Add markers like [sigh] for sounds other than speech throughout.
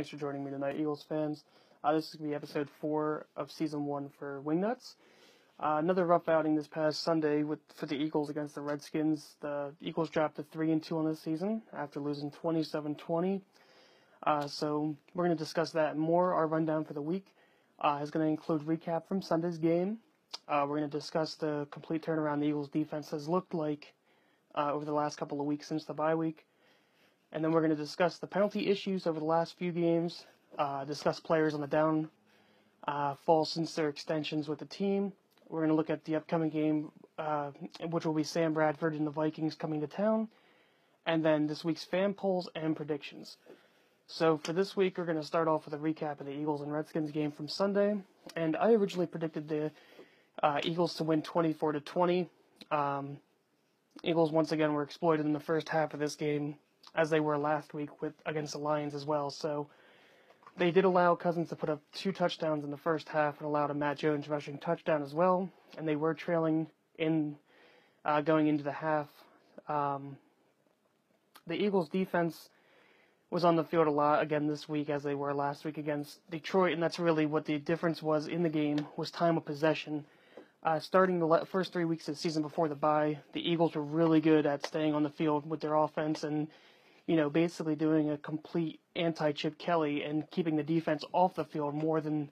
Thanks for joining me tonight, Eagles fans. Uh, this is going to be episode four of season one for Wingnuts. Uh, another rough outing this past Sunday with for the Eagles against the Redskins. The Eagles dropped to three and two on this season after losing 27-20. Uh, so we're going to discuss that more. Our rundown for the week uh, is going to include recap from Sunday's game. Uh, we're going to discuss the complete turnaround the Eagles' defense has looked like uh, over the last couple of weeks since the bye week. And then we're going to discuss the penalty issues over the last few games, uh, discuss players on the down uh, fall since their extensions with the team. We're going to look at the upcoming game, uh, which will be Sam Bradford and the Vikings coming to town, and then this week's fan polls and predictions. So for this week, we're going to start off with a recap of the Eagles and Redskins game from Sunday. And I originally predicted the uh, Eagles to win 24 to 20. Um, Eagles once again were exploited in the first half of this game as they were last week with against the Lions as well. So they did allow Cousins to put up two touchdowns in the first half and allowed a Matt Jones rushing touchdown as well. And they were trailing in uh, going into the half. Um, the Eagles' defense was on the field a lot again this week as they were last week against Detroit, and that's really what the difference was in the game was time of possession. Uh, starting the first three weeks of the season before the bye, the Eagles were really good at staying on the field with their offense and you know, basically doing a complete anti Chip Kelly and keeping the defense off the field more than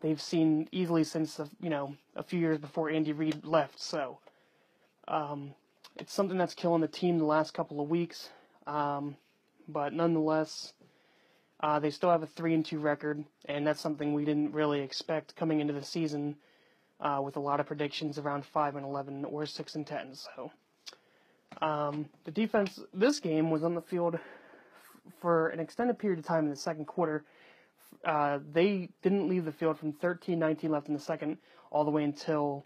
they've seen easily since the, you know a few years before Andy Reid left. So um, it's something that's killing the team the last couple of weeks, um, but nonetheless. Uh, they still have a three and two record, and that's something we didn't really expect coming into the season, uh, with a lot of predictions around five and eleven or six and ten. So um, the defense this game was on the field f- for an extended period of time in the second quarter. Uh, they didn't leave the field from 13-19 left in the second all the way until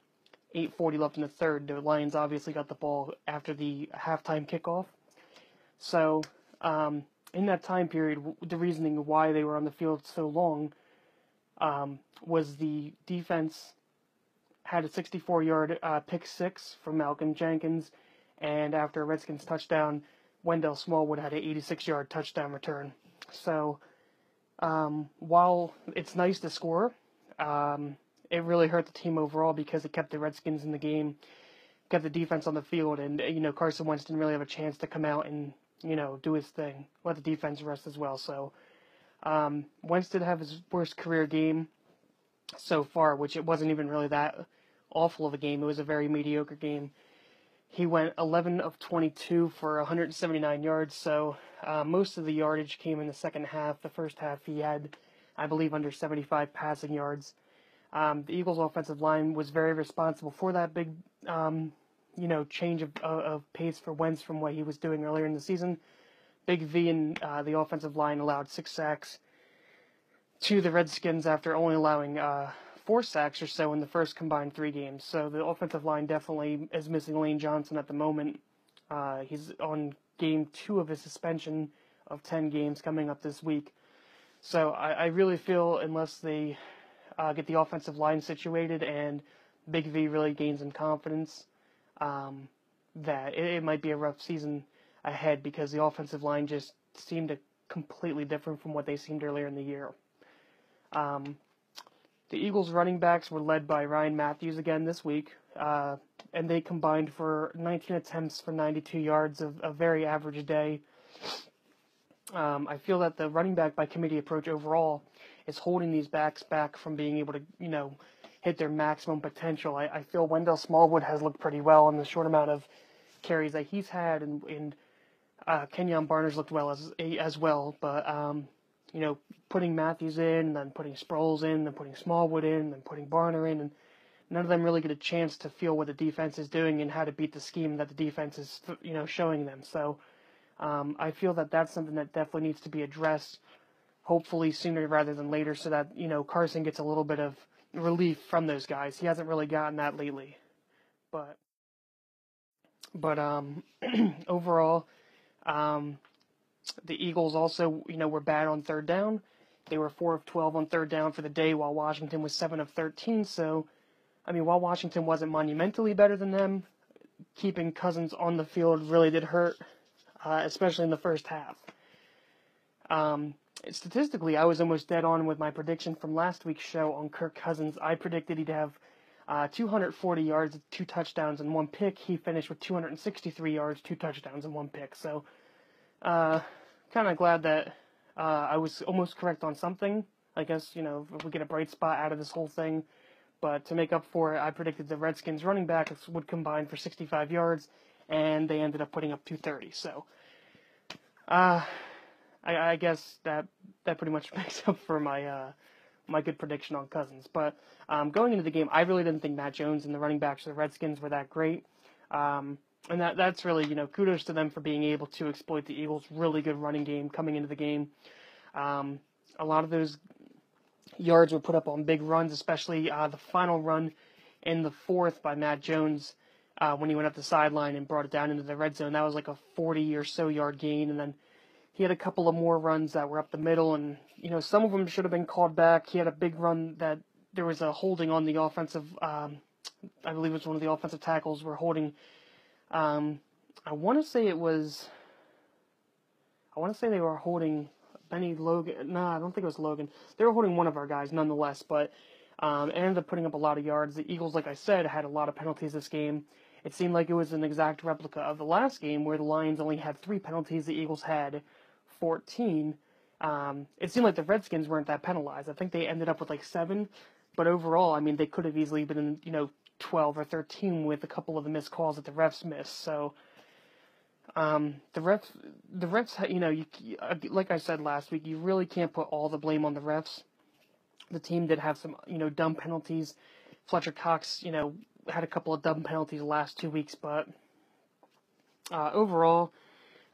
8:40 left in the third. The Lions obviously got the ball after the halftime kickoff. So um, in that time period, the reasoning why they were on the field so long um, was the defense had a 64-yard uh, pick six from Malcolm Jenkins and after a Redskins touchdown, Wendell Smallwood had an 86 yard touchdown return. So um, while it's nice to score, um, it really hurt the team overall because it kept the Redskins in the game, kept the defense on the field, and you know Carson Wentz didn't really have a chance to come out and you know do his thing, let the defense rest as well. So um, Wentz did have his worst career game so far, which it wasn't even really that awful of a game. It was a very mediocre game. He went 11 of 22 for 179 yards, so uh, most of the yardage came in the second half. The first half, he had, I believe, under 75 passing yards. Um, the Eagles' offensive line was very responsible for that big, um, you know, change of, of, pace for Wentz from what he was doing earlier in the season. Big V and uh, the offensive line allowed six sacks to the Redskins after only allowing uh, four sacks or so in the first combined three games. So the offensive line definitely is missing Lane Johnson at the moment. Uh, he's on game two of his suspension of 10 games coming up this week. So I, I really feel unless they uh, get the offensive line situated and Big V really gains some confidence, um, that it, it might be a rough season ahead because the offensive line just seemed completely different from what they seemed earlier in the year. Um, the Eagles running backs were led by Ryan Mathews again this week, uh, and they combined for 19 attempts for 92 yards, of a very average day. Um, I feel that the running back by committee approach overall is holding these backs back from being able to, you know, hit their maximum potential. I, I feel Wendell Smallwood has looked pretty well in the short amount of carries that he's had, and, and uh, Kenjon Barner's looked well as as well. But um, you know, putting Mathews in, then putting Sproles in, then putting Smallwood in, then putting Barner in, and none of them really get a chance to feel what the defense is doing and how to beat the scheme that the defense is, you know, showing them. So um, I feel that that's something that definitely needs to be addressed, hopefully sooner rather than later, so that you know Carson gets a little bit of relief from those guys. He hasn't really gotten that lately, but but um, [clears throat] overall. Um, the Eagles also, you know, were bad on third down. They were 4 of 12 on third down for the day, while Washington was 7 of 13. So, I mean, while Washington wasn't monumentally better than them, keeping Cousins on the field really did hurt, uh, especially in the first half. Um, statistically, I was almost dead on with my prediction from last week's show on Kirk Cousins. I predicted he'd have uh, 240 yards, two touchdowns, and one pick. He finished with 263 yards, two touchdowns, and one pick. So, uh, kind of glad that uh, I was almost correct on something. I guess you know if we get a bright spot out of this whole thing. But to make up for it, I predicted the Redskins running backs would combine for 65 yards, and they ended up putting up 230. So, uh, I, I guess that that pretty much [laughs] makes up for my uh, my good prediction on Cousins. But um, going into the game, I really didn't think Matt Jones and the running backs of the Redskins were that great. Um, and that that's really you know kudos to them for being able to exploit the Eagles' really good running game coming into the game. Um, a lot of those yards were put up on big runs, especially uh, the final run in the fourth by Matt Jones uh, when he went up the sideline and brought it down into the red zone. That was like a 40 or so yard gain, and then he had a couple of more runs that were up the middle, and you know some of them should have been called back. He had a big run that there was a holding on the offensive. Um, I believe it was one of the offensive tackles were holding. Um, I want to say it was. I want to say they were holding Bennie Logan. No, I don't think it was Logan. They were holding one of our guys nonetheless, but um, it ended up putting up a lot of yards. The Eagles, like I said, had a lot of penalties this game. It seemed like it was an exact replica of the last game where the Lions only had three penalties. The Eagles had 14. Um, it seemed like the Redskins weren't that penalized. I think they ended up with like seven, but overall, I mean, they could have easily been, you know, 12 or 13 with a couple of the missed calls that the refs missed. So, um, the refs, the refs, you know, you, uh, like I said last week, you really can't put all the blame on the refs. The team did have some, you know, dumb penalties. Fletcher Cox, you know, had a couple of dumb penalties the last two weeks, but uh, overall,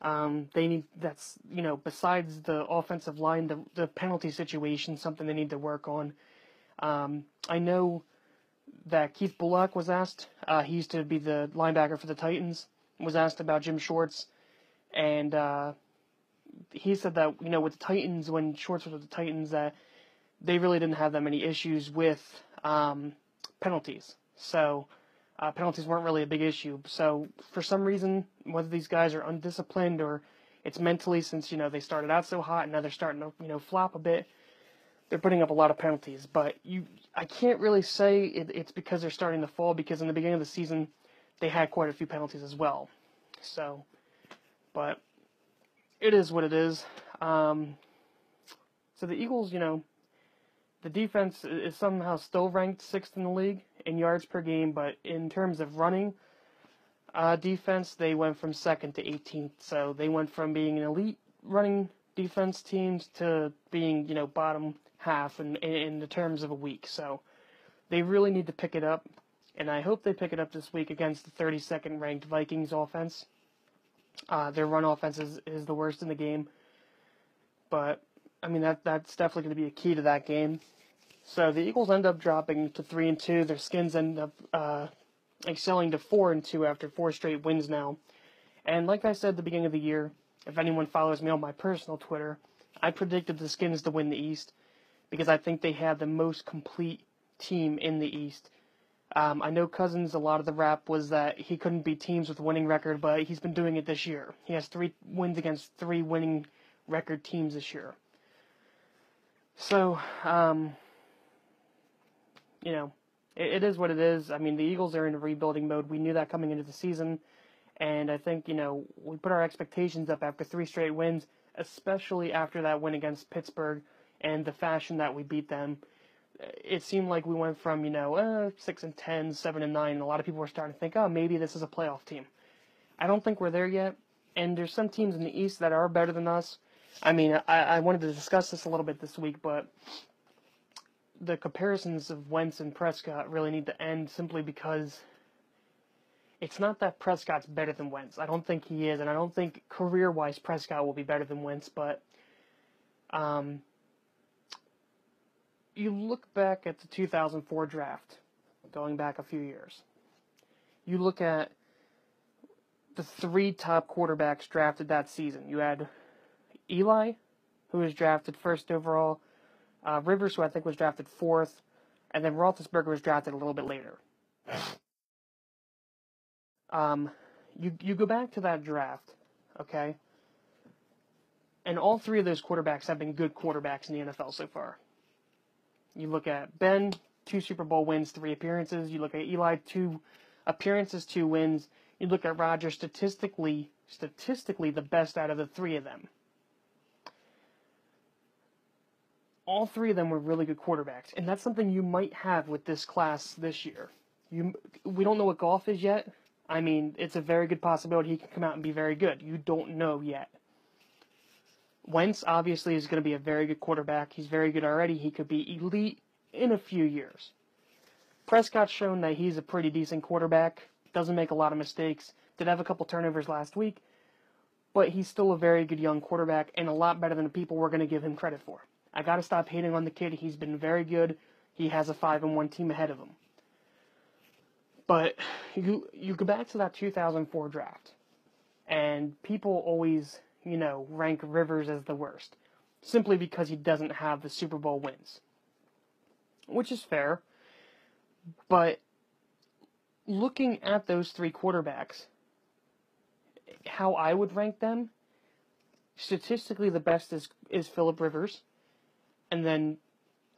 um, they need that's you know besides the offensive line, the the penalty situation, something they need to work on. Um, I know that Keith Bulluck was asked. Uh, he used to be the linebacker for the Titans. Was asked about Jim Schwartz, and uh, he said that you know with the Titans when Schwartz was with the Titans that they really didn't have that many issues with um, penalties. So uh, penalties weren't really a big issue. So for some reason, whether these guys are undisciplined or it's mentally, since you know they started out so hot and now they're starting to you know flop a bit, they're putting up a lot of penalties. But you, I can't really say it, it's because they're starting to fall because in the beginning of the season they had quite a few penalties as well. So, but it is what it is. Um, so the Eagles, you know, the defense is somehow still ranked sixth in the league in yards per game, but in terms of running uh, defense, they went from second to 18th. So they went from being an elite running defense teams to being, you know, bottom half in, in the terms of a week. So they really need to pick it up, and I hope they pick it up this week against the 32nd ranked Vikings offense. Uh, their run offense is, is the worst in the game, but I mean that that's definitely going to be a key to that game. So the Eagles end up dropping to three and two. Their skins end up uh, excelling to four and two after four straight wins now. And like I said at the beginning of the year, if anyone follows me on my personal Twitter, I predicted the Skins to win the East because I think they had the most complete team in the East. Um, I know Cousins, a lot of the rap was that he couldn't beat teams with winning record, but he's been doing it this year. He has three wins against three winning record teams this year. So, um, you know, it, it is what it is. I mean, the Eagles are in a rebuilding mode. We knew that coming into the season. And I think, you know, we put our expectations up after three straight wins, especially after that win against Pittsburgh and the fashion that we beat them. It seemed like we went from, you know, uh, 6 and 10, 7 and 9, and a lot of people were starting to think, oh, maybe this is a playoff team. I don't think we're there yet. And there's some teams in the East that are better than us. I mean, I, I wanted to discuss this a little bit this week, but the comparisons of Wentz and Prescott really need to end simply because it's not that Prescott's better than Wentz. I don't think he is, and I don't think career wise Prescott will be better than Wentz, but um, you look back at the 2004 draft, going back a few years. You look at the three top quarterbacks drafted that season. You had Eli, who was drafted first overall, uh, Rivers, who I think was drafted fourth, and then Roethlisberger was drafted a little bit later. Um, you you go back to that draft, okay, And all three of those quarterbacks have been good quarterbacks in the NFL so far. You look at Ben, two Super Bowl wins, three appearances. You look at Eli, two appearances, two wins. You look at Roger, statistically, statistically the best out of the three of them. All three of them were really good quarterbacks, and that's something you might have with this class this year. You, we don't know what Goff is yet. I mean, it's a very good possibility he can come out and be very good. You don't know yet. Wentz obviously is going to be a very good quarterback. He's very good already. He could be elite in a few years. Prescott's shown that he's a pretty decent quarterback. Doesn't make a lot of mistakes. Did have a couple turnovers last week, but he's still a very good young quarterback and a lot better than the people we're going to give him credit for. I got to stop hating on the kid. He's been very good. He has a 5 and 1 team ahead of him. But you you go back to that 2004 draft, and people always you know rank Rivers as the worst, simply because he doesn't have the Super Bowl wins, which is fair. But looking at those three quarterbacks, how I would rank them, statistically the best is is Philip Rivers, and then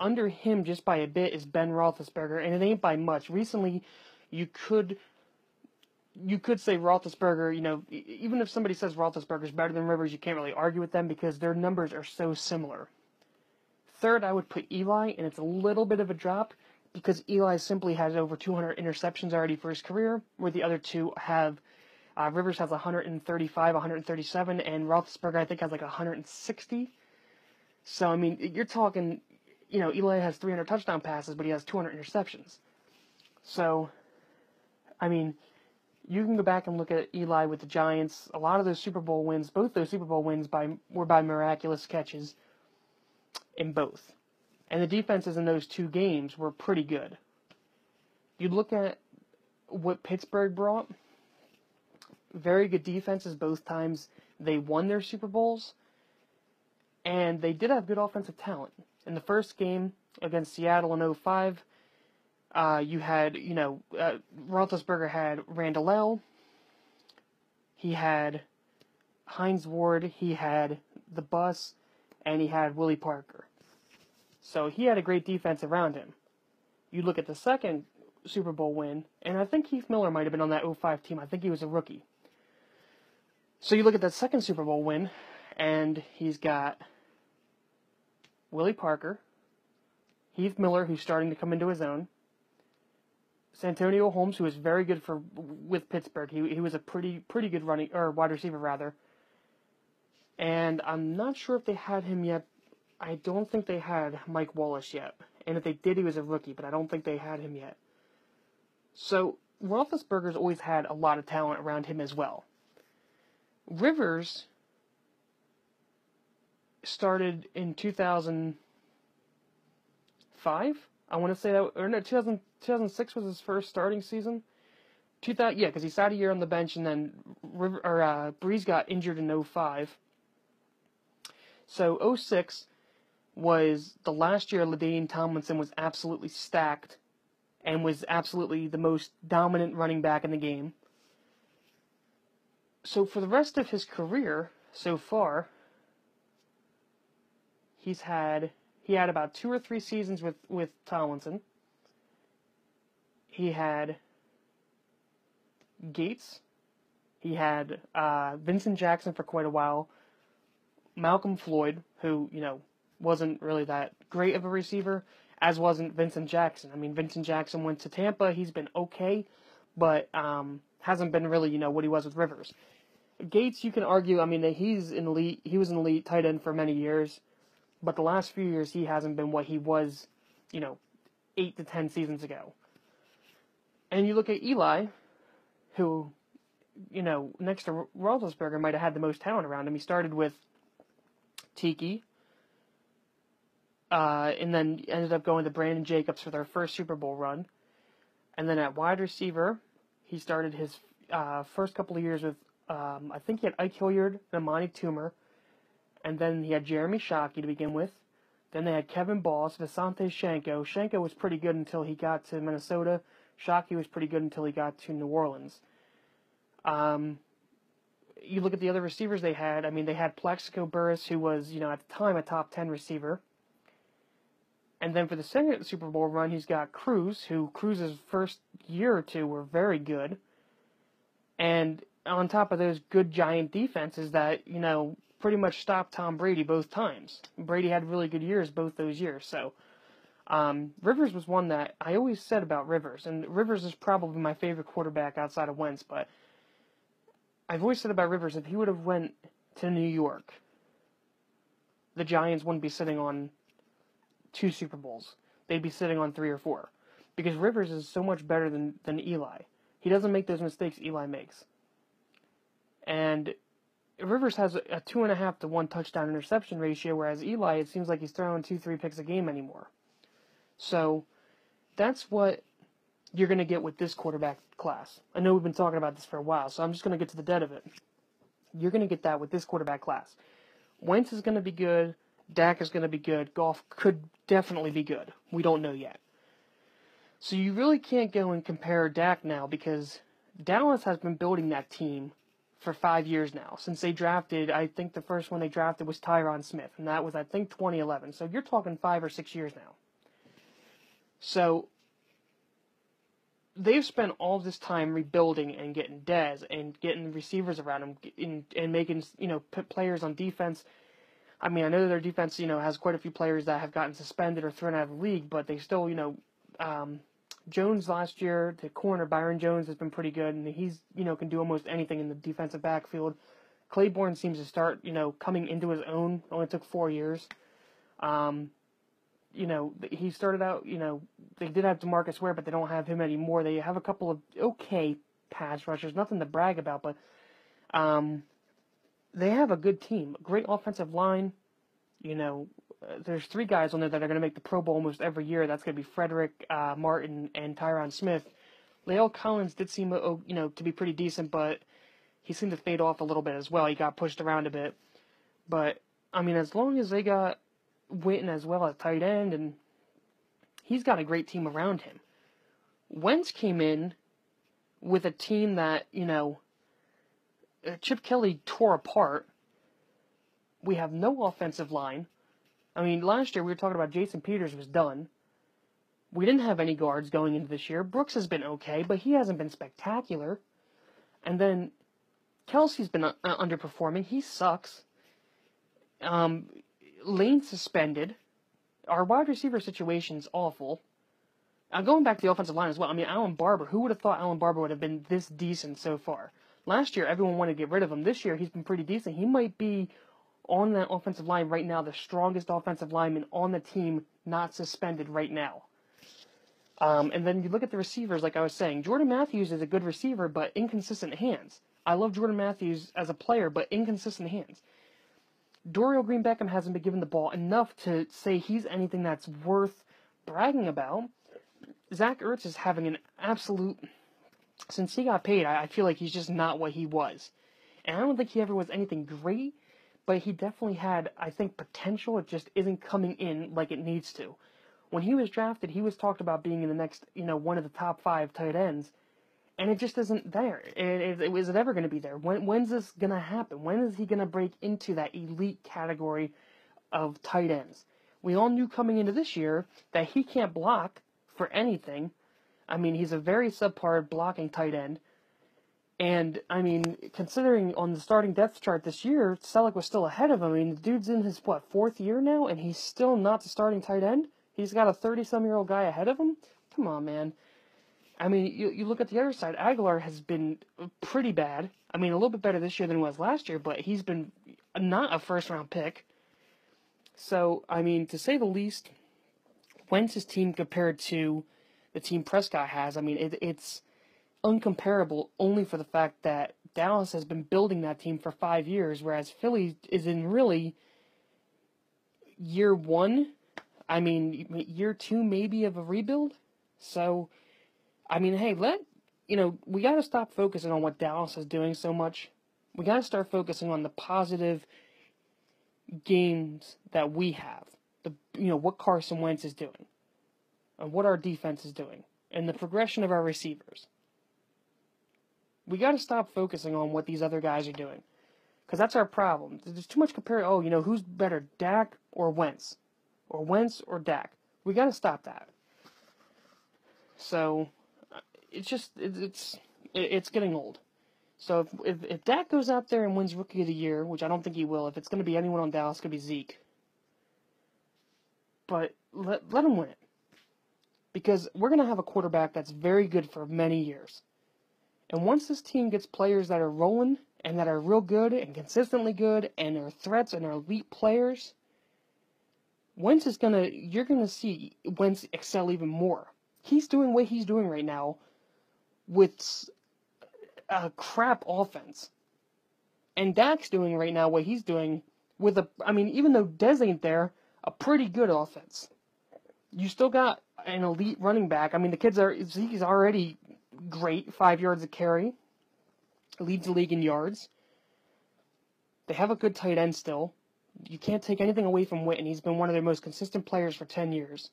under him just by a bit is Ben Roethlisberger, and it ain't by much. Recently, you could you could say Roethlisberger, you know, even if somebody says Roethlisberger is better than Rivers, you can't really argue with them because their numbers are so similar. Third, I would put Eli, and it's a little bit of a drop because Eli simply has over 200 interceptions already for his career, where the other two have. Uh, Rivers has 135, 137, and Roethlisberger I think has like 160. So I mean, you're talking, you know, Eli has 300 touchdown passes, but he has 200 interceptions. So I mean, you can go back and look at Eli with the Giants. A lot of those Super Bowl wins, both those Super Bowl wins, by were by miraculous catches in both. And the defenses in those two games were pretty good. You look at what Pittsburgh brought. Very good defenses both times they won their Super Bowls. And they did have good offensive talent. In the first game against Seattle in 05, uh, you had, you know, uh, Roethlisberger had Randle El He had Hines Ward. He had the bus, and he had Willie Parker. So he had a great defense around him. You look at the second Super Bowl win, and I think Heath Miller might have been on that 05 team. I think he was a rookie. So you look at that second Super Bowl win, and he's got Willie Parker, Heath Miller, who's starting to come into his own, Santonio Holmes, who was very good for with Pittsburgh. He he was a pretty pretty good running or wide receiver rather. And I'm not sure if they had him yet. I don't think they had Mike Wallace yet. And if they did, he was a rookie, but I don't think they had him yet. So Roethlisberger's always had a lot of talent around him as well. Rivers started in 2005. I want to say that, or no, 2000, 2006 was his first starting season. 2000, yeah, because he sat a year on the bench and then River, or, uh, Brees got injured in 05. So 06 was the last year LaDainian Tomlinson was absolutely stacked and was absolutely the most dominant running back in the game. So for the rest of his career so far, he's had he had about two or three seasons with, with Tomlinson. He had Gates. He had uh, Vincent Jackson for quite a while. Malcom Floyd, who, you know, wasn't really that great of a receiver, as wasn't Vincent Jackson. I mean, Vincent Jackson went to Tampa. He's been okay, but um, hasn't been really, you know, what he was with Rivers. Gates, you can argue. I mean, he's an elite. He was an elite tight end for many years. But the last few years, he hasn't been what he was, you know, eight to ten seasons ago. And you look at Eli, who, you know, next to Roethlisberger, might have had the most talent around him. He started with Tiki, uh, and then ended up going to Brandon Jacobs for their first Super Bowl run. And then at wide receiver, he started his uh, first couple of years with, um, I think he had Ike Hilliard and Amani Toomer. And then he had Jeremy Shockey to begin with. Then they had Kevin Boss, Visanthe Shiancoe. Shiancoe was pretty good until he got to Minnesota. Shockey was pretty good until he got to New Orleans. Um, you look at the other receivers they had. I mean, they had Plaxico Burress, who was, you know, at the time a top 10 receiver. And then for the second Super Bowl run, he's got Cruz, who Cruz's first year or two were very good. And on top of those good giant defenses that, you know, pretty much stopped Tom Brady both times. Brady had really good years both those years. So um, Rivers was one that I always said about Rivers, and Rivers is probably my favorite quarterback outside of Wentz. But I've always said about Rivers if he would have went to New York, the Giants wouldn't be sitting on two Super Bowls. They'd be sitting on three or four, because Rivers is so much better than than Eli. He doesn't make those mistakes Eli makes. And Rivers has a two and a half to one touchdown interception ratio, whereas Eli, it seems like he's throwing two, three picks a game anymore. So that's what you're going to get with this quarterback class. I know we've been talking about this for a while, so I'm just going to get to the dead of it. You're going to get that with this quarterback class. Wentz is going to be good. Dak is going to be good. Goff could definitely be good. We don't know yet. So you really can't go and compare Dak now because Dallas has been building that team for five years now. Since they drafted, I think the first one they drafted was Tyron Smith, and that was, I think, 2011. So you're talking five or six years now. So they've spent all this time rebuilding and getting Dez and getting receivers around him and, making, you know, players on defense. I mean, I know their defense, you know, has quite a few players that have gotten suspended or thrown out of the league, but they still, you know, um, Jones last year, the corner Byron Jones has been pretty good, and he's you know can do almost anything in the defensive backfield. Claiborne seems to start you know coming into his own. Only took four years. Um, you know he started out. You know they did have Demarcus Ware, but they don't have him anymore. They have a couple of okay pass rushers, nothing to brag about, but um, they have a good team, great offensive line. You know, there's three guys on there that are going to make the Pro Bowl almost every year. That's going to be Frederick uh, Martin and Tyron Smith. La'el Collins did seem, oh, you know, to be pretty decent, but he seemed to fade off a little bit as well. He got pushed around a bit, but I mean, as long as they got Witten as well at tight end, and he's got a great team around him. Wentz came in with a team that you know uh, Chip Kelly tore apart. We have no offensive line. I mean, last year we were talking about Jason Peters was done. We didn't have any guards going into this year. Brooks has been okay, but he hasn't been spectacular. And then Kelce's been uh, underperforming. He sucks. Um, Lane suspended. Our wide receiver situation's awful. Now, going back to the offensive line as well, I mean, Allen Barbre, who would have thought Allen Barbre would have been this decent so far? Last year, everyone wanted to get rid of him. This year, he's been pretty decent. He might be on that offensive line right now, the strongest offensive lineman on the team, not suspended right now. Um, and then you look at the receivers, like I was saying, Jordan Matthews is a good receiver, but inconsistent hands. I love Jordan Matthews as a player, but inconsistent hands. Dorial Green Beckham hasn't been given the ball enough to say he's anything that's worth bragging about. Zach Ertz is having an absolute. Since he got paid, I, I feel like he's just not what he was. And I don't think he ever was anything great, but he definitely had, I think, potential. It just isn't coming in like it needs to. When he was drafted, he was talked about being in the next, you know, one of the top five tight ends, and it just isn't there. It, it, is it ever going to be there? When, when's this going to happen? When is he going to break into that elite category of tight ends? We all knew coming into this year that he can't block for anything. I mean, he's a very subpar blocking tight end. And I mean, considering on the starting depth chart this year, Celek was still ahead of him. I mean, the dude's in his what fourth year now, and he's still not the starting tight end. He's got a thirty-some-year-old guy ahead of him. Come on, man. I mean, you you look at the other side. Agholor has been pretty bad. I mean, a little bit better this year than he was last year, but he's been not a first-round pick. So, I mean, to say the least, Wentz's team compared to the team Prescott has, I mean, it, it's uncomparable only for the fact that Dallas has been building that team for five years, whereas Philly is in really year one. I mean, year two maybe of a rebuild. So, I mean, hey, let you know we got to stop focusing on what Dallas is doing so much. We got to start focusing on the positive games that we have. The you know what Carson Wentz is doing, and what our defense is doing, and the progression of our receivers we got to stop focusing on what these other guys are doing. Because that's our problem. There's too much compare. Oh, you know, who's better, Dak or Wentz? Or Wentz or Dak? We got to stop that. So, uh, it's just, it's, it's getting old. So if, if, if Dak goes out there and wins Rookie of the Year, which I don't think he will, if it's going to be anyone on Dallas, it's going to be Zeke. But let, let him win it. Because we're going to have a quarterback that's very good for many years. And once this team gets players that are rolling and that are real good and consistently good and are threats and are elite players, Wentz is gonna you're gonna see Wentz excel even more. He's doing what he's doing right now with a crap offense. And Dak's doing right now what he's doing with a I mean, even though Dez ain't there, a pretty good offense. You still got an elite running back. I mean the kids are he's already great, five yards a carry. Leads the league in yards. They have a good tight end still. You can't take anything away from Witten. He's been one of their most consistent players for ten years.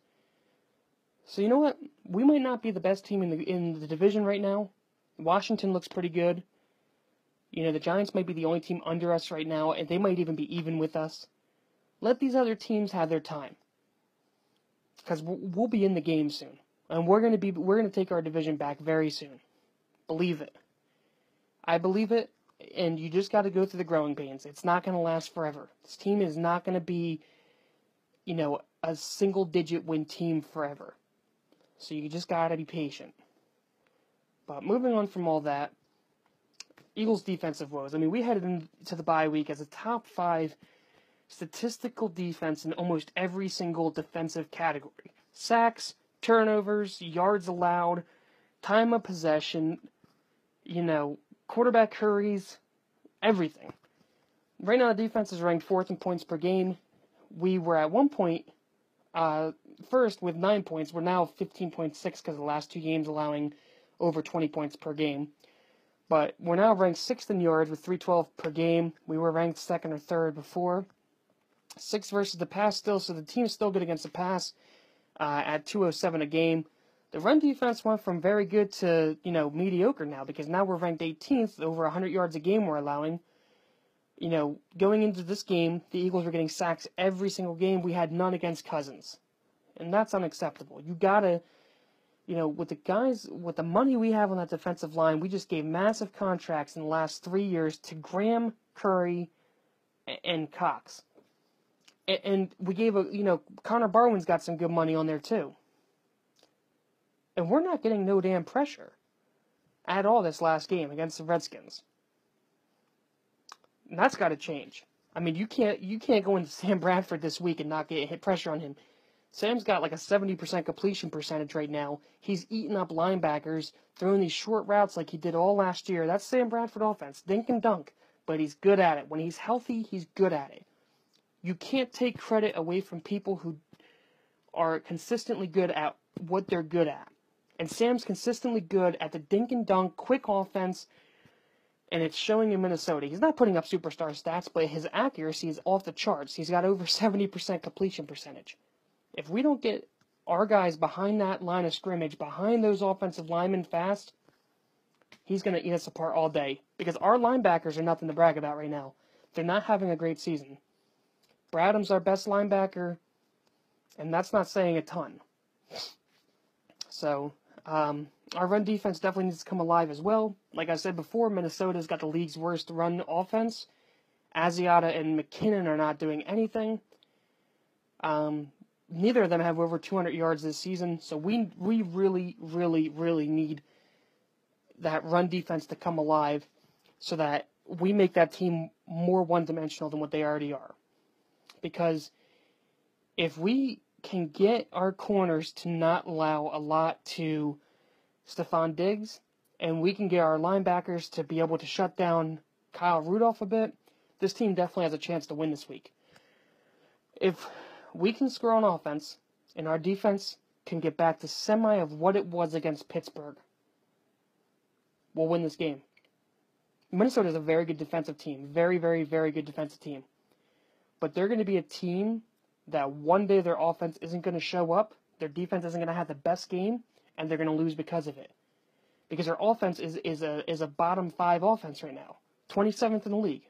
So you know what? We might not be the best team in the in the division right now. Washington looks pretty good. You know, the Giants might be the only team under us right now, and they might even be even with us. Let these other teams have their time. Because we'll be in the game soon. And we're going to be we're going to take our division back very soon. Believe it. I believe it, and you just got to go through the growing pains. It's not going to last forever. This team is not going to be, you know, a single digit win team forever. So you just got to be patient. But moving on from all that, Eagles defensive woes. I mean, we headed into the bye week as a top five statistical defense in almost every single defensive category sacks, turnovers, yards allowed, time of possession, you know, quarterback hurries, everything. Right now, the defense is ranked fourth in points per game. We were at one point uh, first with nine points. We're now 15.6 because the last two games allowing over 20 points per game. But we're now ranked sixth in yards with 312 per game. We were ranked second or third before. Six versus the pass still, so the team's still good against the pass uh, at 207 a game. The run defense went from very good to, you know, mediocre now because now we're ranked 18th, over 100 yards a game we're allowing. You know, going into this game, the Eagles were getting sacks every single game. We had none against Cousins. And that's unacceptable. You gotta you know, with the guys, with the money we have on that defensive line, we just gave massive contracts in the last three years to Graham, Curry, and Cox. And we gave a, you know, Connor Barwin's got some good money on there too. And we're not getting no damn pressure at all this last game against the Redskins. And that's got to change. I mean, you can't you can't go into [laughs] Sam Bradford this week and not get hit pressure on him. Sam's got like a 70% completion percentage right now. He's eating up linebackers, throwing these short routes like he did all last year. That's Sam Bradford offense. Dink and dunk. But he's good at it. When he's healthy, he's good at it. You can't take credit away from people who are consistently good at what they're good at. And Sam's consistently good at the dink and dunk, quick offense, and it's showing in Minnesota. He's not putting up superstar stats, but his accuracy is off the charts. He's got over [laughs] 70% completion percentage. If we don't get our guys behind that line of scrimmage, behind those offensive linemen fast, he's going to eat us apart all day. Because our linebackers are nothing to brag about right now. They're not having a great season. Bradham's our best linebacker, and that's not saying a ton. So, um, our run defense definitely needs to come alive as well. Like I said before, Minnesota's got the league's worst run offense. Asiata and McKinnon are not doing anything. Um, neither of them have over 200 yards this season. So we we really really really need that run defense to come alive, so that we make that team more one dimensional than what they already are. Because if we can get our corners to not allow a lot to Stefon Diggs, and we can get our linebackers to be able to shut down Kyle Rudolph a bit, this team definitely has a chance to win this week. If we can score on offense, and our defense can get back to semi of what it was against Pittsburgh, we'll win this game. Minnesota is a very good defensive team. Very, very, very good defensive team. But they're going to be a team that one day their offense isn't going to show up, their defense isn't going to have the best game, and they're going to lose because of it. Because their offense is, is a is a bottom five offense right now, 27th in the league.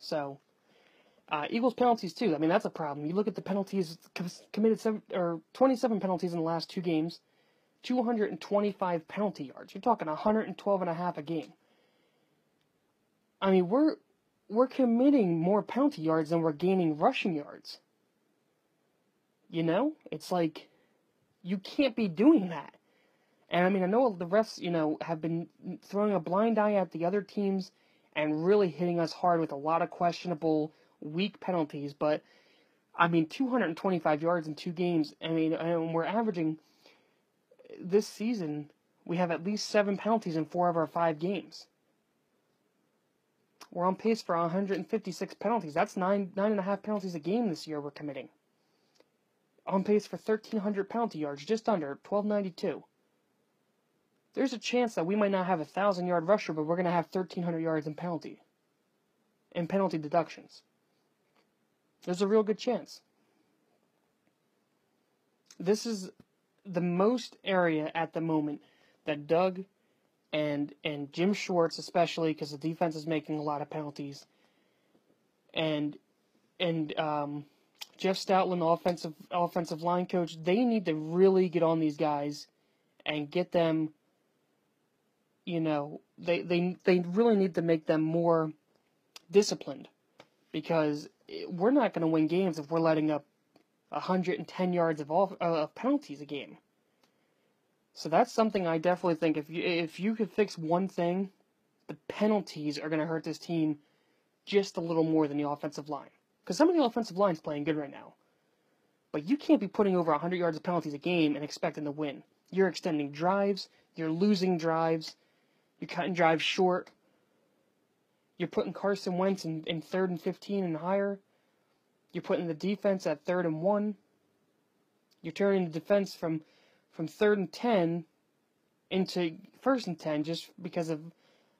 So, uh, Eagles penalties too. I mean, that's a problem. You look at the penalties committed seven, or 27 penalties in the last two games, 225 penalty yards. You're talking 112 and a half a game. I mean, we're we're committing more penalty yards than we're gaining rushing yards. You know, it's like you can't be doing that. And I mean, I know the refs, you know, have been throwing a blind eye at the other teams and really hitting us hard with a lot of questionable, weak penalties. But I mean, 225 yards in two games. I mean, and we're averaging this season. We have at least seven penalties in four of our five games. We're on pace for 156 penalties. That's nine nine and a half penalties a game this year we're committing. On pace for 1,300 penalty yards, just under 1,292. There's a chance that we might not have a thousand yard rusher, but we're going to have 1,300 yards in penalty, in penalty deductions. There's a real good chance. This is the most area at the moment that Doug and and Jim Schwartz especially because the defense is making a lot of penalties, and and um, Jeff Stoutland, offensive offensive line coach, they need to really get on these guys and get them. You know, they they they really need to make them more disciplined because we're not going to win games if we're letting up 110 yards of all, uh, of penalties a game. So that's something I definitely think if you if you could fix one thing, the penalties are going to hurt this team just a little more than the offensive line. Because some of the offensive line's playing good right now. But you can't be putting over 100 yards of penalties a game and expecting to win. You're extending drives, you're losing drives, you're cutting drives short. You're putting Carson Wentz in, in third and 15 and higher. You're putting the defense at third and one. You're turning the defense from from third and 10 into first and 10 just because of,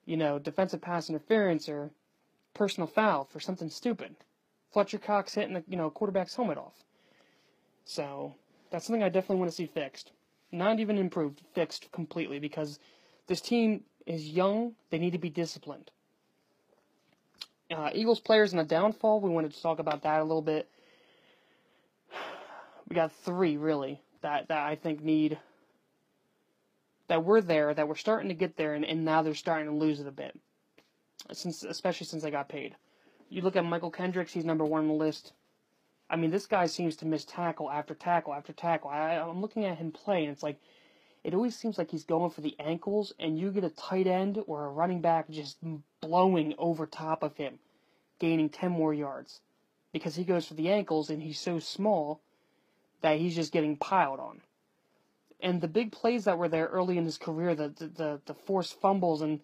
you know, defensive pass interference or personal foul for something stupid. Fletcher Cox hitting the, you know, quarterback's helmet off. So, that's something I definitely want to see fixed. Not even improved, fixed completely because this team is young. They need to be disciplined. Uh, Eagles players in a downfall. We wanted to talk about that a little bit. [sighs] We got three, really that that I think need that we're there, that we're starting to get there, and, and now they're starting to lose it a bit. Since especially since they got paid. You look at Mychal Kendricks, he's number one on the list. I mean, this guy seems to miss tackle after tackle after tackle. I, I'm looking at him play, and it's like it always seems like he's going for the ankles, and you get a tight end or a running back just blowing over top of him, gaining 10 more yards. Because he goes for the ankles, and he's so small that he's just getting piled on. And the big plays that were there early in his career, the the the, the forced fumbles and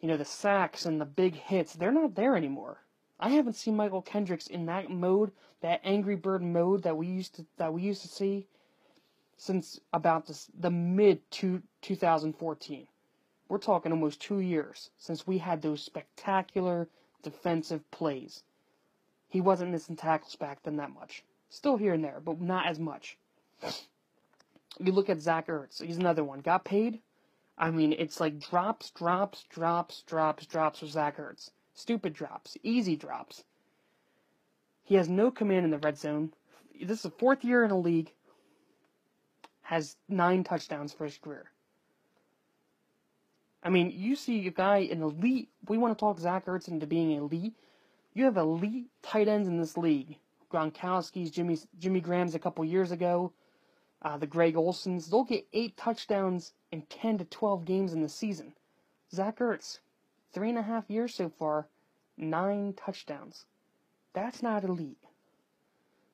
you know the sacks and the big hits, they're not there anymore. I haven't seen Mychal Kendricks in that mode, that angry bird mode that we used to that we used to see since about this, the mid to 2014. We're talking almost two years since we had those spectacular defensive plays. He wasn't missing tackles back then that much. Still here and there, but not as much. You look at Zach Ertz. He's another one. Got paid. I mean, it's like drops, drops, drops, drops, drops with Zach Ertz. Stupid drops. Easy drops. He has no command in the red zone. This is the fourth year in a league. Has nine touchdowns for his career. I mean, you see a guy in elite. We want to talk Zach Ertz into being elite. You have elite tight ends in this league Gronkowski's, Jimmy Jimmy Graham's a couple years ago, uh, the Greg Olsens. They'll get eight touchdowns in 10 to 12 games in the season. Zach Ertz, three and a half years so far, nine touchdowns. That's not elite.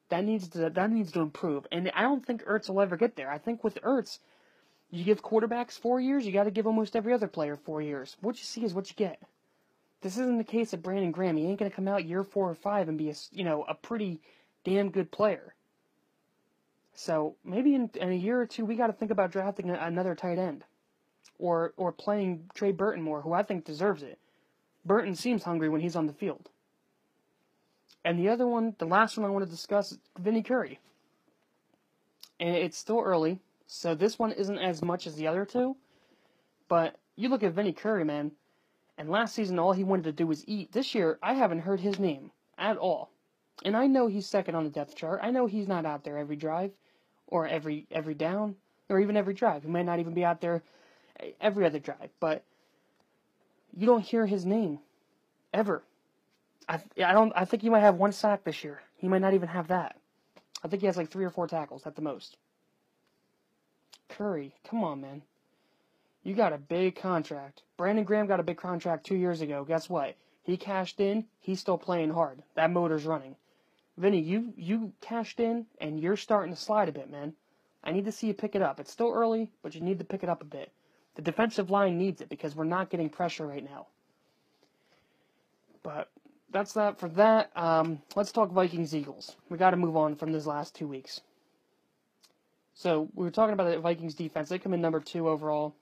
That needs to that needs to improve, and I don't think Ertz will ever get there. I think with Ertz, you give quarterbacks four years, you got to give almost every other player four years. What you see is what you get. This isn't the case of Brandon Graham. He ain't gonna come out year four or five and be a you know a pretty damn good player. So maybe in, in a year or two we got to think about drafting another tight end, or or playing Trey Burton more, who I think deserves it. Burton seems hungry when he's on the field. And the other one, the last one I want to discuss, is Vinny Curry. And it's still early, so this one isn't as much as the other two. But you look at Vinny Curry, man And last season, all he wanted to do was eat. This year, I haven't heard his name at all. And I know he's second on the depth chart. I know he's not out there every drive, or every every down, or even every drive. He might not even be out there every other drive. But you don't hear his name ever. I I don't. I think he might have one sack this year. He might not even have that. I think he has like three or four tackles at the most. Curry, come on, man. You got a big contract. Brandon Graham got a big contract two years ago. Guess what? He cashed in. He's still playing hard. That motor's running. Vinny, you you cashed in and you're starting to slide a bit, man. I need to see you pick it up. It's still early, but you need to pick it up a bit. The defensive line needs it because we're not getting pressure right now. But that's that for that. Um, let's talk Vikings Eagles. We got to move on from these last two weeks. So we were talking about the Vikings defense. They come in number two overall.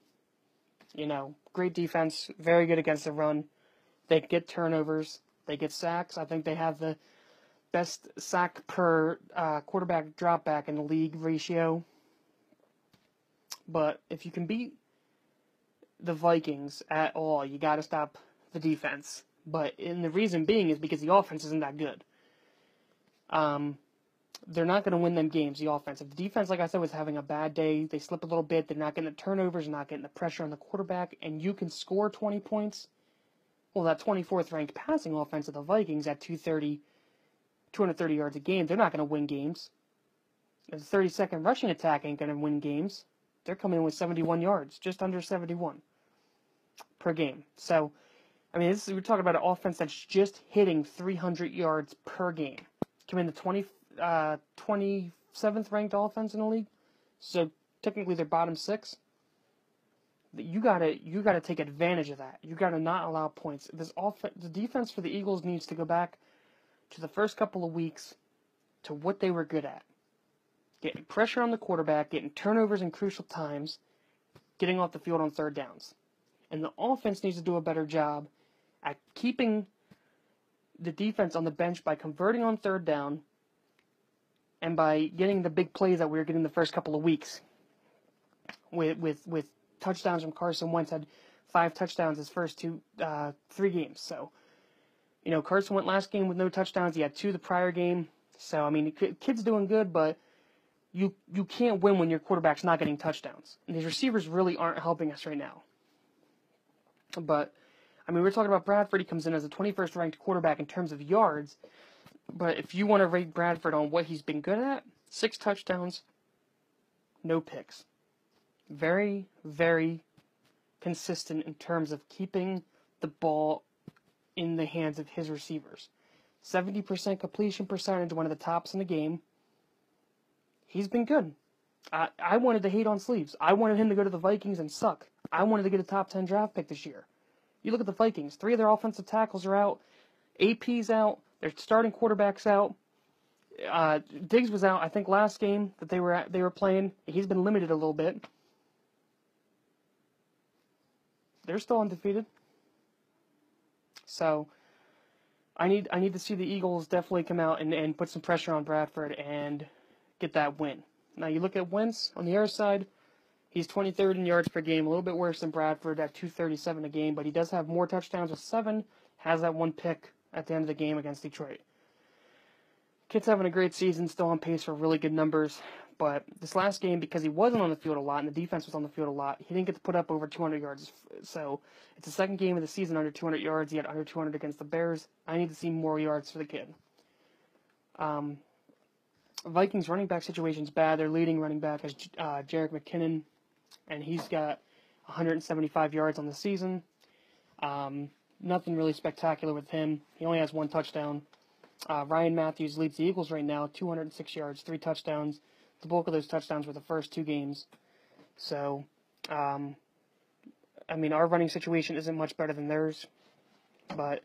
You know, great defense, very good against the run. They get turnovers, they get sacks. I think they have the best sack per uh, quarterback drop back in the league ratio. But if you can beat the Vikings at all, you got to stop the defense. But and the reason being is because the offense isn't that good. Um, they're not going to win them games. The offense, if the defense, like I said, was having a bad day, they slip a little bit. They're not getting the turnovers, not getting the pressure on the quarterback, and you can score 20 points. Well, that 24th ranked passing offense of the Vikings at 230, 230 yards a game, they're not going to win games. The 32nd rushing attack ain't going to win games. They're coming in with 71 yards, just under 71 per game. So I mean, this is, we're talking about an offense that's just hitting 300 yards per game. Come in the 20, uh, 27th ranked offense in the league, so technically they're bottom six. You gotta you gotta take advantage of that. You gotta not allow points. This off the defense for the Eagles needs to go back to the first couple of weeks to what they were good at. Getting pressure on the quarterback, getting turnovers in crucial times, getting off the field on third downs. And the offense needs to do a better job at keeping the defense on the bench by converting on third down and by getting the big plays that we were getting the first couple of weeks with with with touchdowns from Carson Wentz had five touchdowns his first two uh, three games. So, you know, Carson went last game with no touchdowns. He had two the prior game. So I mean, kid's doing good, but you you can't win when your quarterback's not getting touchdowns. And these receivers really aren't helping us right now. But I mean, we're talking about Bradford. He comes in as a 21st ranked quarterback in terms of yards. But if you want to rate Bradford on what he's been good at, six touchdowns, no picks. Very, very consistent in terms of keeping the ball in the hands of his receivers. 70% completion percentage, one of the tops in the game. He's been good. I, I wanted to hate on sleeves. I wanted him to go to the Vikings and suck. I wanted to get a top 10 draft pick this year. You look at the Vikings. Three of their offensive tackles are out. AP's out. Their starting quarterback's out. Uh, Diggs was out. I think last game that they were at, they were playing. He's been limited a little bit. They're still undefeated. So I need I need to see the Eagles definitely come out and, and put some pressure on Bradford and get that win. Now you look at Wentz on the other side. He's 23rd in yards per game, a little bit worse than Bradford at 237 a game, but he does have more touchdowns with seven. Has that one pick at the end of the game against Detroit. Kid's having a great season, still on pace for really good numbers. But this last game, because he wasn't on the field a lot and the defense was on the field a lot, he didn't get to put up over 200 yards. So it's the second game of the season under 200 yards. He had under 200 against the Bears. I need to see more yards for the kid. Um, Vikings running back situation is bad. Their leading running back is uh, Jerick McKinnon and he's got 175 yards on the season. Um, nothing really spectacular with him. He only has one touchdown. Uh, Ryan Mathews leads the Eagles right now, 206 yards, three touchdowns. The bulk of those touchdowns were the first two games. So, um, I mean, our running situation isn't much better than theirs, but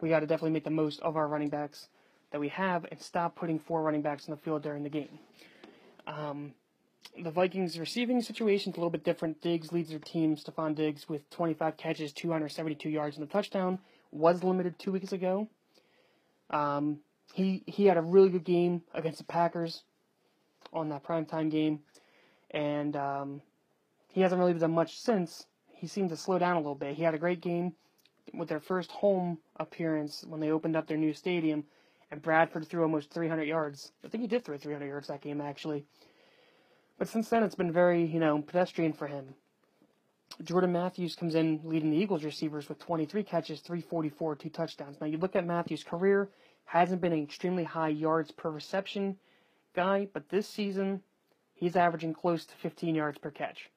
we got to definitely make the most of our running backs that we have and stop putting four running backs in the field during the game. Um, the Vikings' receiving situation is a little bit different. Diggs leads their team. Stefon Diggs with 25 catches, 272 yards, and a touchdown. Was limited two weeks ago. Um, he he had a really good game against the Packers on that primetime game, and um, he hasn't really done much since. He seemed to slow down a little bit. He had a great game with their first home appearance when they opened up their new stadium, and Bradford threw almost 300 yards. I think he did throw 300 yards that game actually. But since then, it's been very you know pedestrian for him. Jordan Matthews comes in leading the Eagles receivers with 23 catches, 344, two touchdowns. Now you look at Matthews' career, hasn't been an extremely high yards per reception guy, but this season he's averaging close to 15 yards per catch.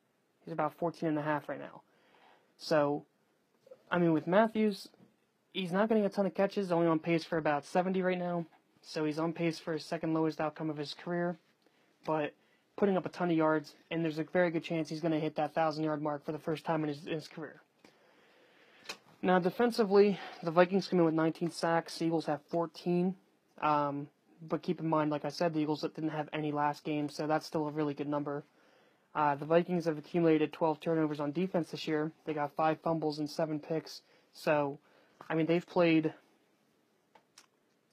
He's about 14 and a half right now. So, I mean, with Matthews, he's not getting a ton of catches, only on pace for about 70 right now. So he's on pace for his second lowest outcome of his career. But putting up a ton of yards, and there's a very good chance he's going to hit that 1,000 yard mark for the first time in his, in his career. Now, defensively, the Vikings come in with 19 sacks. The Eagles have 14. Um, but keep in mind, like I said, the Eagles didn't have any last game, so that's still a really good number. Uh, the Vikings have accumulated 12 turnovers on defense this year. They got five fumbles and seven picks. So, I mean, they've played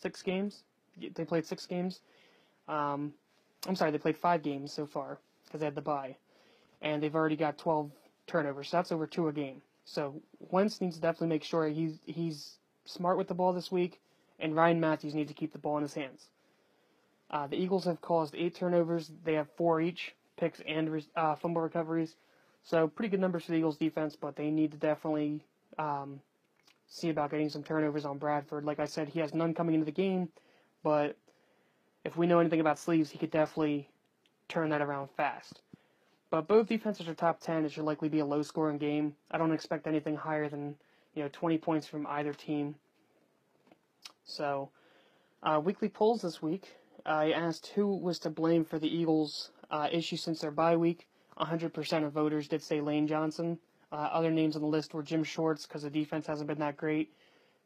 six games. They played six games. Um, I'm sorry, they played five games so far because they had the bye, and they've already got 12 turnovers. So that's over two a game. So Wentz needs to definitely make sure he's he's smart with the ball this week, and Ryan Mathews needs to keep the ball in his hands. Uh, the Eagles have caused eight turnovers. They have four each, picks and uh, fumble recoveries. So pretty good numbers for the Eagles defense, but they need to definitely um, see about getting some turnovers on Bradford. Like I said, he has none coming into the game, but if we know anything about sleeves, he could definitely turn that around fast. But both defenses are top 10. It should likely be a low scoring game. I don't expect anything higher than you know 20 points from either team. So, uh, weekly polls this week. I asked who was to blame for the Eagles' uh, issue since their bye week. 100% of voters did say Lane Johnson. Uh, other names on the list were Jim Schwartz because the defense hasn't been that great.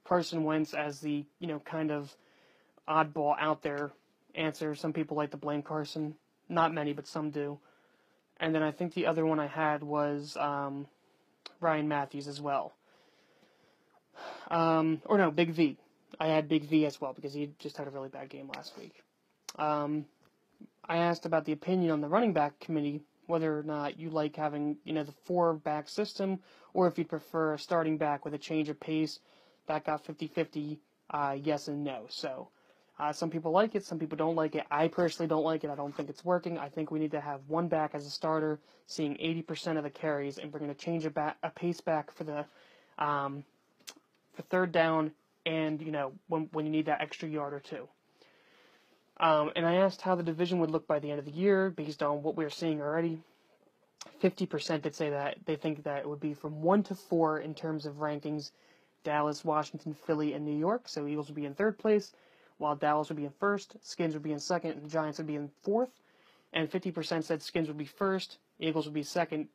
Carson Wentz as the you know kind of oddball out there answer. Some people like to blame Carson. Not many, but some do. And then I think the other one I had was um, Ryan Mathews as well. Um, or no, Big V. I had Big V as well because he just had a really bad game last week. Um, I asked about the opinion on the running back committee, whether or not you like having you know the four back system, or if you'd prefer a starting back with a change of pace. That got 50-50, uh, yes and no. So uh, some people like it, some people don't like it. I personally don't like it. I don't think it's working. I think we need to have one back as a starter, seeing 80% of the carries, and bringing a change of back, a pace back for the um, for third down, and you know when when you need that extra yard or two. Um, and I asked how the division would look by the end of the year based on what we are seeing already. 50% did say that they think that it would be from 1 to 4 in terms of rankings Dallas, Washington, Philly, and New York. So Eagles would be in third place while Dallas would be in first, Skins would be in second, and Giants would be in fourth. And 50% said Skins would be first, Eagles would be second,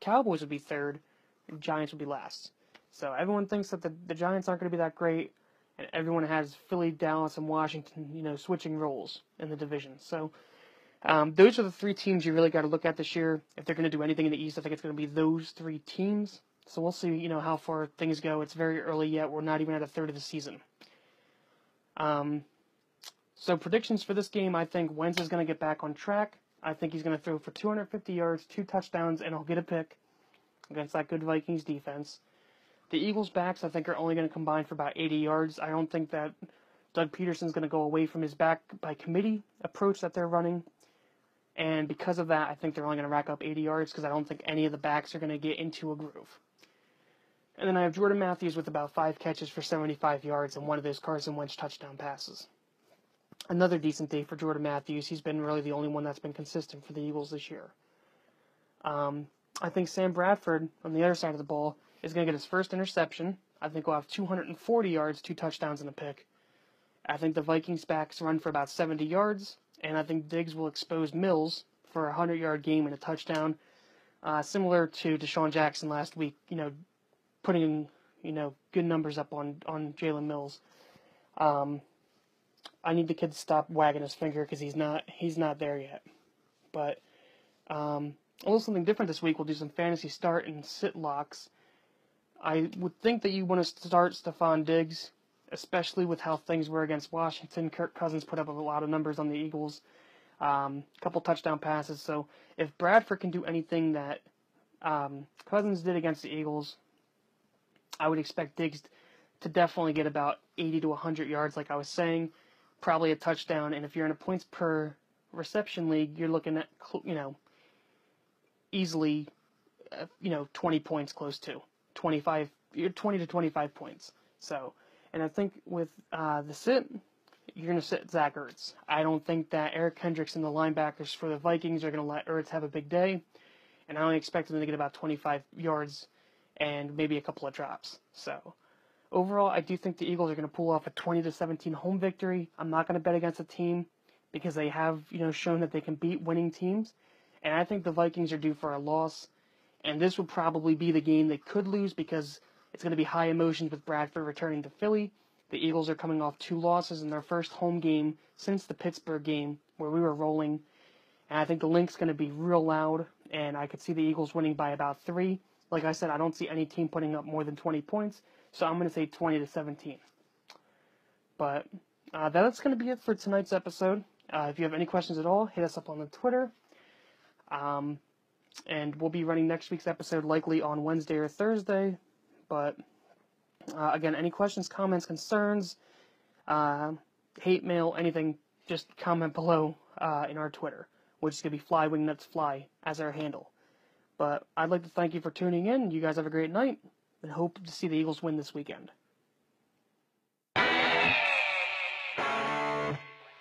Cowboys would be third, and Giants would be last. So everyone thinks that the, the Giants aren't going to be that great, and everyone has Philly, Dallas, and Washington, you know, switching roles in the division. So um, those are the three teams you really got to look at this year. If they're going to do anything in the East, I think it's going to be those three teams. So we'll see, you know, how far things go. It's very early yet. We're not even at a third of the season. Um, so predictions for this game, I think Wentz is going to get back on track. I think he's going to throw for 250 yards, two touchdowns, and he'll get a pick against that good Vikings defense. The Eagles' backs, I think, are only going to combine for about 80 yards. I don't think that Doug Pederson's going to go away from his back by committee approach that they're running. And because of that, I think they're only going to rack up 80 yards because I don't think any of the backs are going to get into a groove. And then I have Jordan Matthews with about five catches for 75 yards and one of those Carson Wentz touchdown passes. Another decent day for Jordan Matthews. He's been really the only one that's been consistent for the Eagles this year. Um, I think Sam Bradford on the other side of the ball is going to get his first interception. I think we'll have 240 yards, two touchdowns, and a pick. I think the Vikings backs run for about 70 yards, and I think Diggs will expose Mills for a 100 yard game and a touchdown, uh, similar to DeSean Jackson last week. You know, putting you know good numbers up on on Jalen Mills. Um, I need the kid to stop wagging his finger because he's not he's not there yet. But um, a little something different this week. We'll do some fantasy start and sit locks. I would think that you want to start Stefon Diggs, especially with how things were against Washington. Kirk Cousins put up a lot of numbers on the Eagles, um, a couple touchdown passes. So if Bradford can do anything that um, Cousins did against the Eagles, I would expect Diggs to definitely get about 80 to 100 yards, like I was saying, probably a touchdown. And if you're in a points per reception league, you're looking at you know easily, uh, you know, 20 points close to 25, you're 20 to 25 points. So, and I think with uh, the sit, you're going to sit Zach Ertz. I don't think that Eric Kendricks and the linebackers for the Vikings are going to let Ertz have a big day, and I only expect him to get about 25 yards and maybe a couple of drops. So, overall, I do think the Eagles are going to pull off a 20 to 17 home victory. I'm not going to bet against a team because they have, you know, shown that they can beat winning teams, and I think the Vikings are due for a loss. And this would probably be the game they could lose because it's going to be high emotions with Bradford returning to Philly. The Eagles are coming off two losses in their first home game since the Pittsburgh game where we were rolling. And I think the Linc's going to be real loud, and I could see the Eagles winning by about three. Like I said, I don't see any team putting up more than 20 points, so I'm going to say 20 to 17. But uh, that's going to be it for tonight's episode. Uh, if you have any questions at all, hit us up on the Twitter. Um, and we'll be running next week's episode likely on Wednesday or Thursday. But uh, again, any questions, comments, concerns, uh, hate mail, anything, just comment below uh, in our Twitter, which is going to be Fly Wing Nuts Fly as our handle. But I'd like to thank you for tuning in. You guys have a great night, and hope to see the Eagles win this weekend.